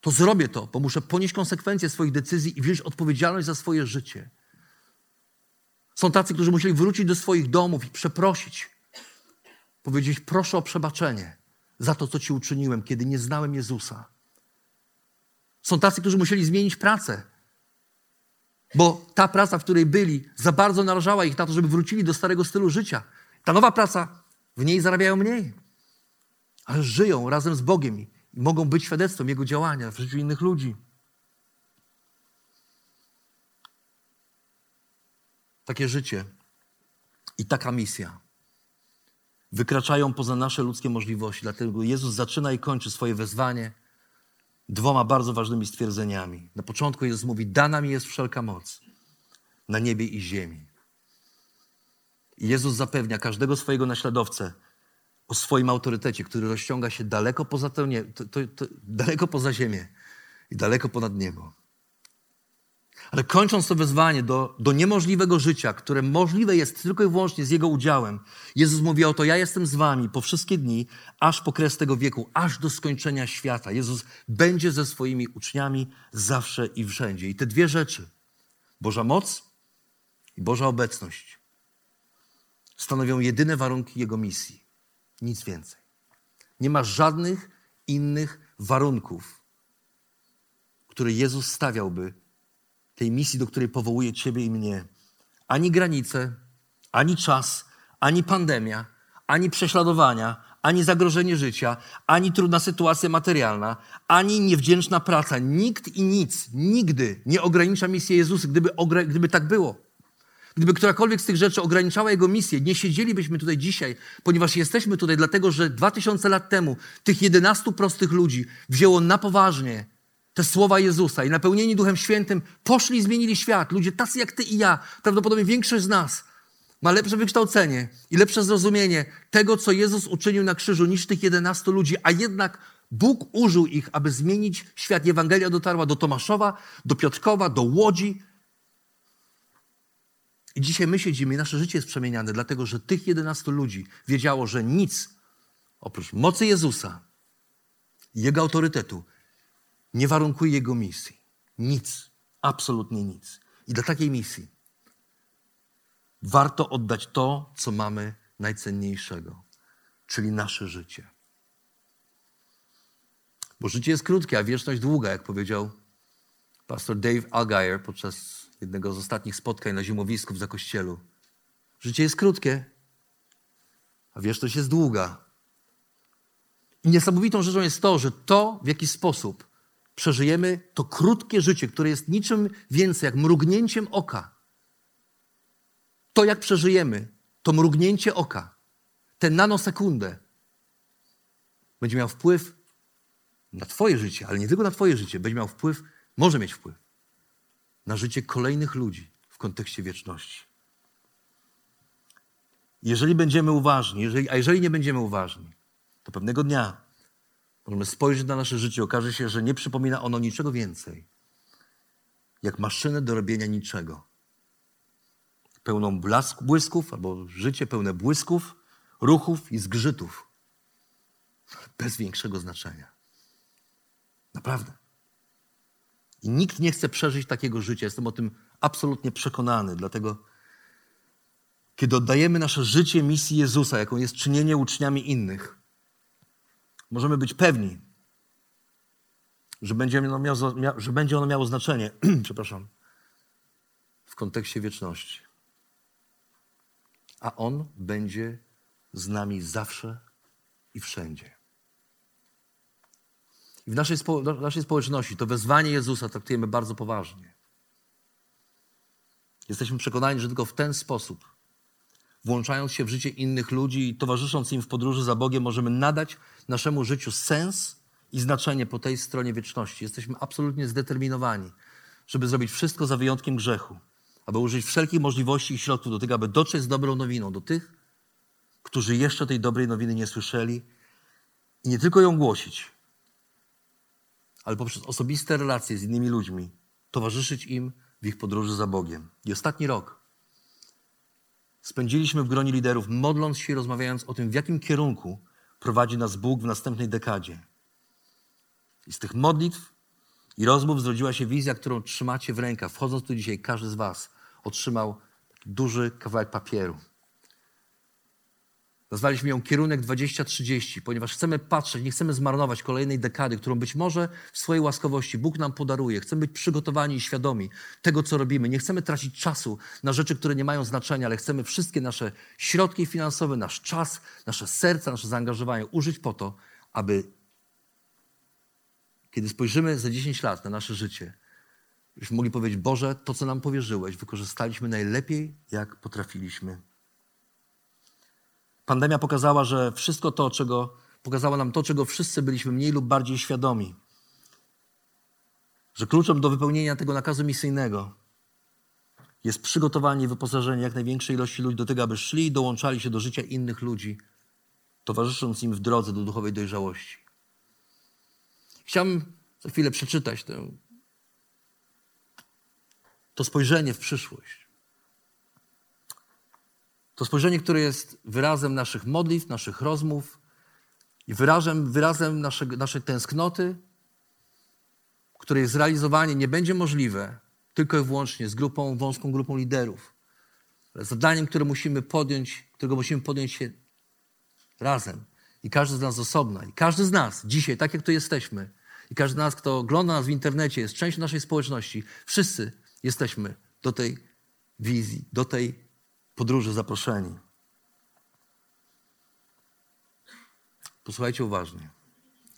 Speaker 1: to zrobię to, bo muszę ponieść konsekwencje swoich decyzji i wziąć odpowiedzialność za swoje życie. Są tacy, którzy musieli wrócić do swoich domów i przeprosić. Powiedzieć: Proszę o przebaczenie za to, co ci uczyniłem, kiedy nie znałem Jezusa. Są tacy, którzy musieli zmienić pracę, bo ta praca, w której byli, za bardzo narażała ich na to, żeby wrócili do starego stylu życia. Ta nowa praca, w niej zarabiają mniej, ale żyją razem z Bogiem i mogą być świadectwem Jego działania w życiu innych ludzi. Takie życie i taka misja wykraczają poza nasze ludzkie możliwości. Dlatego Jezus zaczyna i kończy swoje wezwanie dwoma bardzo ważnymi stwierdzeniami. Na początku Jezus mówi: Dana mi jest wszelka moc na niebie i ziemi. I Jezus zapewnia każdego swojego naśladowcę o swoim autorytecie, który rozciąga się daleko poza, to, to, to, daleko poza ziemię i daleko ponad niebo. Ale kończąc to wezwanie do, do niemożliwego życia, które możliwe jest tylko i wyłącznie z Jego udziałem, Jezus mówi o to, ja jestem z wami po wszystkie dni, aż po kres tego wieku, aż do skończenia świata. Jezus będzie ze swoimi uczniami zawsze i wszędzie. I te dwie rzeczy, Boża moc i Boża obecność, stanowią jedyne warunki Jego misji. Nic więcej. Nie ma żadnych innych warunków, które Jezus stawiałby tej misji, do której powołuje Ciebie i mnie. Ani granice, ani czas, ani pandemia, ani prześladowania, ani zagrożenie życia, ani trudna sytuacja materialna, ani niewdzięczna praca. Nikt i nic nigdy nie ogranicza misji Jezusa, gdyby, gdyby tak było. Gdyby którakolwiek z tych rzeczy ograniczała Jego misję, nie siedzielibyśmy tutaj dzisiaj, ponieważ jesteśmy tutaj dlatego, że dwa tysiące lat temu tych jedenastu prostych ludzi wzięło na poważnie te słowa Jezusa i napełnieni Duchem Świętym poszli i zmienili świat. Ludzie tacy jak ty i ja, prawdopodobnie większość z nas, ma lepsze wykształcenie i lepsze zrozumienie tego, co Jezus uczynił na krzyżu, niż tych jedenastu ludzi, a jednak Bóg użył ich, aby zmienić świat. Ewangelia dotarła do Tomaszowa, do Piotrkowa, do Łodzi. I dzisiaj my siedzimy i nasze życie jest przemieniane, dlatego że tych jedenastu ludzi wiedziało, że nic oprócz mocy Jezusa Jego autorytetu nie warunkuje Jego misji. Nic. Absolutnie nic. I dla takiej misji warto oddać to, co mamy najcenniejszego, czyli nasze życie. Bo życie jest krótkie, a wieczność długa, jak powiedział pastor Dave Algier podczas jednego z ostatnich spotkań na zimowisku w Zakościelu. Życie jest krótkie, a wieczność jest długa. I niesamowitą rzeczą jest to, że to, w jaki sposób przeżyjemy to krótkie życie, które jest niczym więcej jak mrugnięciem oka. To, jak przeżyjemy, to mrugnięcie oka, tę nanosekundę, będzie miał wpływ na Twoje życie, ale nie tylko na Twoje życie, będzie miał wpływ, może mieć wpływ na życie kolejnych ludzi w kontekście wieczności. Jeżeli będziemy uważni, jeżeli, a jeżeli nie będziemy uważni, to pewnego dnia możemy spojrzeć na nasze życie, okaże się, że nie przypomina ono niczego więcej, jak maszynę do robienia niczego. Pełną blask, błysków, albo życie pełne błysków, ruchów i zgrzytów. Bez większego znaczenia. Naprawdę. I nikt nie chce przeżyć takiego życia. Jestem o tym absolutnie przekonany. Dlatego, kiedy oddajemy nasze życie misji Jezusa, jaką jest czynienie uczniami innych, możemy być pewni, że będzie ono miało, że będzie ono miało znaczenie, przepraszam, w kontekście wieczności. A On będzie z nami zawsze i wszędzie. I w naszej, spo, naszej społeczności to wezwanie Jezusa traktujemy bardzo poważnie. Jesteśmy przekonani, że tylko w ten sposób, włączając się w życie innych ludzi i towarzysząc im w podróży za Bogiem, możemy nadać naszemu życiu sens i znaczenie po tej stronie wieczności. Jesteśmy absolutnie zdeterminowani, żeby zrobić wszystko za wyjątkiem grzechu, aby użyć wszelkich możliwości i środków do tego, aby dotrzeć z dobrą nowiną do tych, którzy jeszcze tej dobrej nowiny nie słyszeli i nie tylko ją głosić, ale poprzez osobiste relacje z innymi ludźmi towarzyszyć im w ich podróży za Bogiem. I ostatni rok spędziliśmy w gronie liderów, modląc się i rozmawiając o tym, w jakim kierunku prowadzi nas Bóg w następnej dekadzie. I z tych modlitw i rozmów zrodziła się wizja, którą trzymacie w rękach. Wchodząc tu dzisiaj, każdy z Was otrzymał duży kawałek papieru. Nazwaliśmy ją kierunek 2030, ponieważ chcemy patrzeć, nie chcemy zmarnować kolejnej dekady, którą być może w swojej łaskowości Bóg nam podaruje. Chcemy być przygotowani i świadomi tego, co robimy. Nie chcemy tracić czasu na rzeczy, które nie mają znaczenia, ale chcemy wszystkie nasze środki finansowe, nasz czas, nasze serca, nasze zaangażowanie użyć po to, aby kiedy spojrzymy za 10 lat na nasze życie, byśmy mogli powiedzieć: Boże, to, co nam powierzyłeś, wykorzystaliśmy najlepiej, jak potrafiliśmy. Pandemia pokazała, że wszystko to, czego pokazała nam to, czego wszyscy byliśmy mniej lub bardziej świadomi. Że kluczem do wypełnienia tego nakazu misyjnego jest przygotowanie i wyposażenie jak największej ilości ludzi do tego, aby szli i dołączali się do życia innych ludzi, towarzysząc im w drodze do duchowej dojrzałości. Chciałbym za chwilę przeczytać tę, to spojrzenie w przyszłość. To spojrzenie, które jest wyrazem naszych modlitw, naszych rozmów i wyrazem, wyrazem naszej, naszej tęsknoty, której zrealizowanie nie będzie możliwe tylko i wyłącznie z grupą, wąską grupą liderów. Ale zadaniem, które musimy podjąć, którego musimy podjąć się razem. I każdy z nas osobna. I każdy z nas dzisiaj, tak jak tu jesteśmy, i każdy z nas, kto ogląda nas w internecie, jest częścią naszej społeczności, wszyscy jesteśmy do tej wizji, do tej podróży zaproszeni. Posłuchajcie uważnie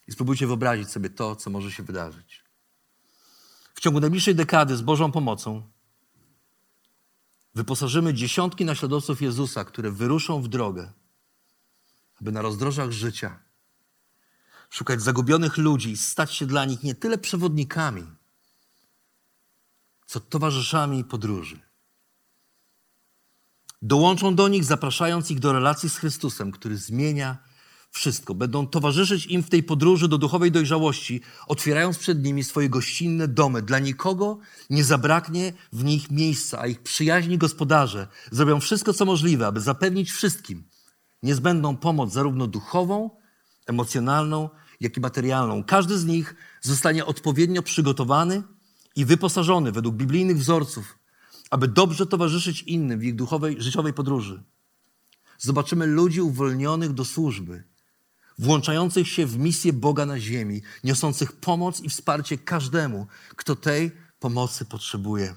Speaker 1: i spróbujcie wyobrazić sobie to, co może się wydarzyć. W ciągu najbliższej dekady z Bożą pomocą wyposażymy dziesiątki naśladowców Jezusa, które wyruszą w drogę, aby na rozdrożach życia szukać zagubionych ludzi i stać się dla nich nie tyle przewodnikami, co towarzyszami podróży. Dołączą do nich, zapraszając ich do relacji z Chrystusem, który zmienia wszystko. Będą towarzyszyć im w tej podróży do duchowej dojrzałości, otwierając przed nimi swoje gościnne domy. Dla nikogo nie zabraknie w nich miejsca, a ich przyjaźni gospodarze zrobią wszystko, co możliwe, aby zapewnić wszystkim niezbędną pomoc, zarówno duchową, emocjonalną, jak i materialną. Każdy z nich zostanie odpowiednio przygotowany i wyposażony według biblijnych wzorców, aby dobrze towarzyszyć innym w ich duchowej, życiowej podróży. Zobaczymy ludzi uwolnionych do służby, włączających się w misję Boga na ziemi, niosących pomoc i wsparcie każdemu, kto tej pomocy potrzebuje.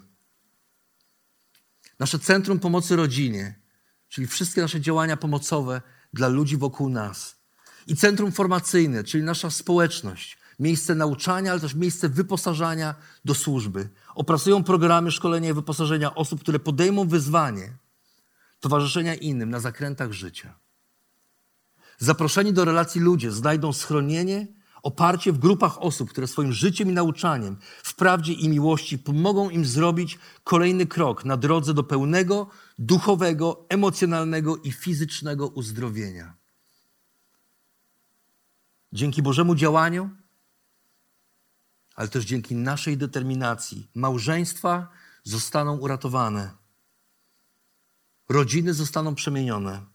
Speaker 1: Nasze Centrum Pomocy Rodzinie, czyli wszystkie nasze działania pomocowe dla ludzi wokół nas. I Centrum Formacyjne, czyli nasza społeczność, miejsce nauczania, ale też miejsce wyposażania do służby. Opracują programy szkolenia i wyposażenia osób, które podejmą wyzwanie towarzyszenia innym na zakrętach życia. Zaproszeni do relacji ludzie znajdą schronienie, oparcie w grupach osób, które swoim życiem i nauczaniem, w prawdzie i miłości pomogą im zrobić kolejny krok na drodze do pełnego, duchowego, emocjonalnego i fizycznego uzdrowienia. Dzięki Bożemu działaniu, ale też dzięki naszej determinacji, małżeństwa zostaną uratowane, rodziny zostaną przemienione,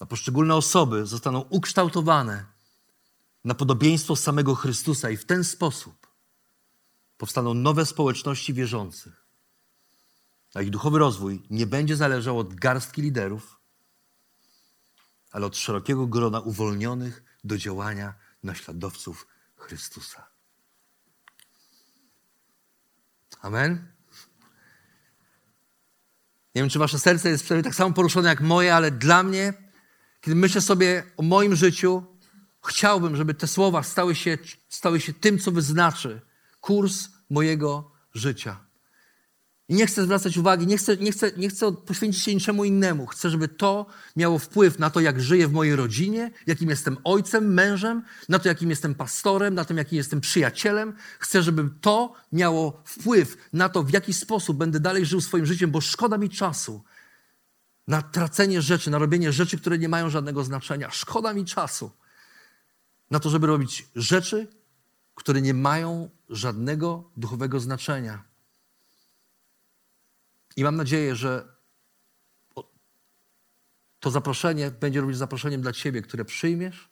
Speaker 1: a poszczególne osoby zostaną ukształtowane na podobieństwo samego Chrystusa i w ten sposób powstaną nowe społeczności wierzących. A ich duchowy rozwój nie będzie zależał od garstki liderów, ale od szerokiego grona uwolnionych do działania naśladowców Chrystusa. Amen. Nie wiem, czy wasze serce jest tak samo poruszone jak moje, ale dla mnie, kiedy myślę sobie o moim życiu, chciałbym, żeby te słowa stały się, stały się tym, co wyznaczy kurs mojego życia. Nie chcę zwracać uwagi, nie chcę, nie, chcę, nie chcę poświęcić się niczemu innemu. Chcę, żeby to miało wpływ na to, jak żyję w mojej rodzinie, jakim jestem ojcem, mężem, na to, jakim jestem pastorem, na to, jakim jestem przyjacielem. Chcę, żeby to miało wpływ na to, w jaki sposób będę dalej żył swoim życiem, bo szkoda mi czasu na tracenie rzeczy, na robienie rzeczy, które nie mają żadnego znaczenia. Szkoda mi czasu na to, żeby robić rzeczy, które nie mają żadnego duchowego znaczenia. I mam nadzieję, że to zaproszenie będzie również zaproszeniem dla Ciebie, które przyjmiesz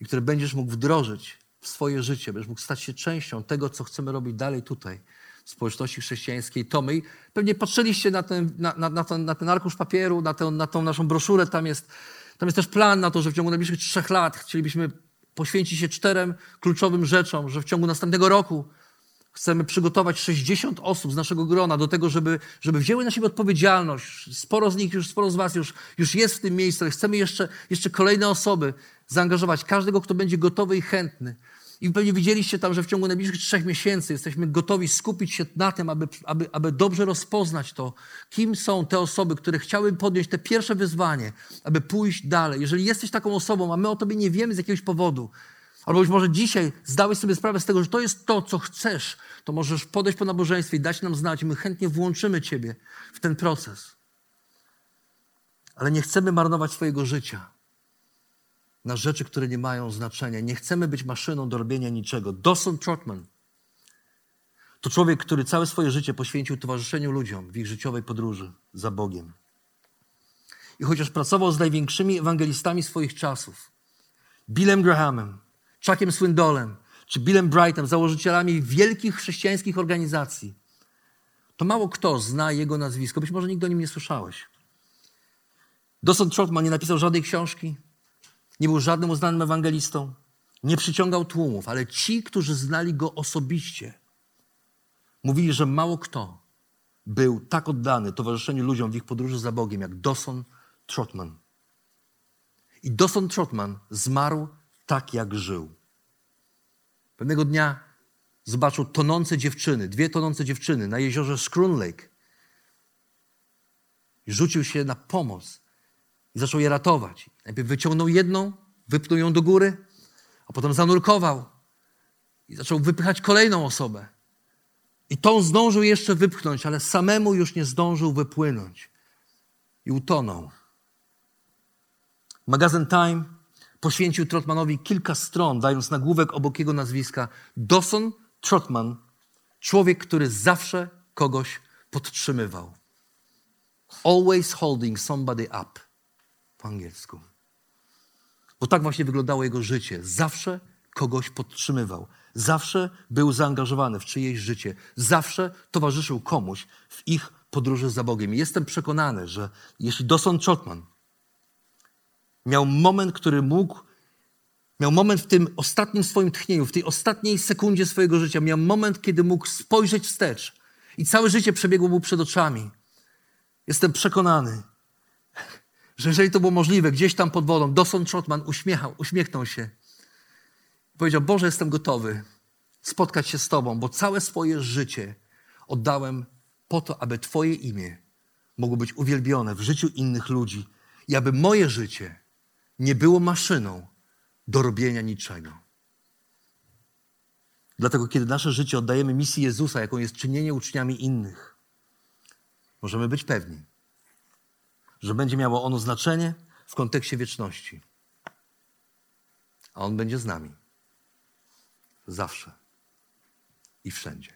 Speaker 1: i które będziesz mógł wdrożyć w swoje życie, będziesz mógł stać się częścią tego, co chcemy robić dalej tutaj, w społeczności chrześcijańskiej Tomy. I pewnie patrzyliście na ten, na, na, na, ten, na ten arkusz papieru, na, tę, na tą naszą broszurę. Tam jest, tam jest też plan na to, że w ciągu najbliższych trzech lat chcielibyśmy poświęcić się czterem kluczowym rzeczom, że w ciągu następnego roku Chcemy przygotować 60 osób z naszego grona do tego, żeby, żeby wzięły na siebie odpowiedzialność. Sporo z nich, już sporo z Was już, już jest w tym miejscu, ale chcemy jeszcze, jeszcze kolejne osoby zaangażować. Każdego, kto będzie gotowy i chętny. I pewnie widzieliście tam, że w ciągu najbliższych trzech miesięcy jesteśmy gotowi skupić się na tym, aby, aby, aby dobrze rozpoznać to, kim są te osoby, które chciały podjąć te pierwsze wyzwanie, aby pójść dalej. Jeżeli jesteś taką osobą, a my o tobie nie wiemy z jakiegoś powodu, Albo być może dzisiaj zdałeś sobie sprawę z tego, że to jest to, co chcesz, to możesz podejść po nabożeństwie i dać nam znać. My chętnie włączymy Ciebie w ten proces. Ale nie chcemy marnować swojego życia na rzeczy, które nie mają znaczenia. Nie chcemy być maszyną do robienia niczego. Dawson Trotman to człowiek, który całe swoje życie poświęcił towarzyszeniu ludziom w ich życiowej podróży za Bogiem. I chociaż pracował z największymi ewangelistami swoich czasów, Billem Grahamem, Chuckiem Swindolem czy Billem Brightem, założycielami wielkich chrześcijańskich organizacji, to mało kto zna jego nazwisko. Być może nigdy o nim nie słyszałeś. Dawson Trotman nie napisał żadnej książki, nie był żadnym uznanym ewangelistą, nie przyciągał tłumów, ale ci, którzy znali go osobiście, mówili, że mało kto był tak oddany towarzyszeniu ludziom w ich podróży za Bogiem, jak Dawson Trotman. I Dawson Trotman zmarł tak, jak żył. Pewnego dnia zobaczył tonące dziewczyny, dwie tonące dziewczyny na jeziorze Scroon Lake. I rzucił się na pomoc i zaczął je ratować. Najpierw wyciągnął jedną, wypnął ją do góry, a potem zanurkował i zaczął wypychać kolejną osobę. I tą zdążył jeszcze wypchnąć, ale samemu już nie zdążył wypłynąć. I utonął. Magazyn Time poświęcił Trotmanowi kilka stron, dając nagłówek obok jego nazwiska Dawson Trotman, człowiek, który zawsze kogoś podtrzymywał. Always holding somebody up po angielsku. Bo tak właśnie wyglądało jego życie. Zawsze kogoś podtrzymywał. Zawsze był zaangażowany w czyjeś życie. Zawsze towarzyszył komuś w ich podróży za Bogiem. I jestem przekonany, że jeśli Dawson Chotman miał moment, który mógł, miał moment w tym ostatnim swoim tchnieniu, w tej ostatniej sekundzie swojego życia, miał moment, kiedy mógł spojrzeć wstecz i całe życie przebiegło mu przed oczami. Jestem przekonany, że jeżeli to było możliwe, gdzieś tam pod wodą, Dawson Trotman uśmiechał, uśmiechnął się. I powiedział, Boże, jestem gotowy spotkać się z Tobą, bo całe swoje życie oddałem po to, aby Twoje imię mogło być uwielbione w życiu innych ludzi i aby moje życie nie było maszyną do robienia niczego. Dlatego, kiedy nasze życie oddajemy misji Jezusa, jaką jest czynienie uczniami innych, możemy być pewni, że będzie miało ono znaczenie w kontekście wieczności. A On będzie z nami. Zawsze i wszędzie.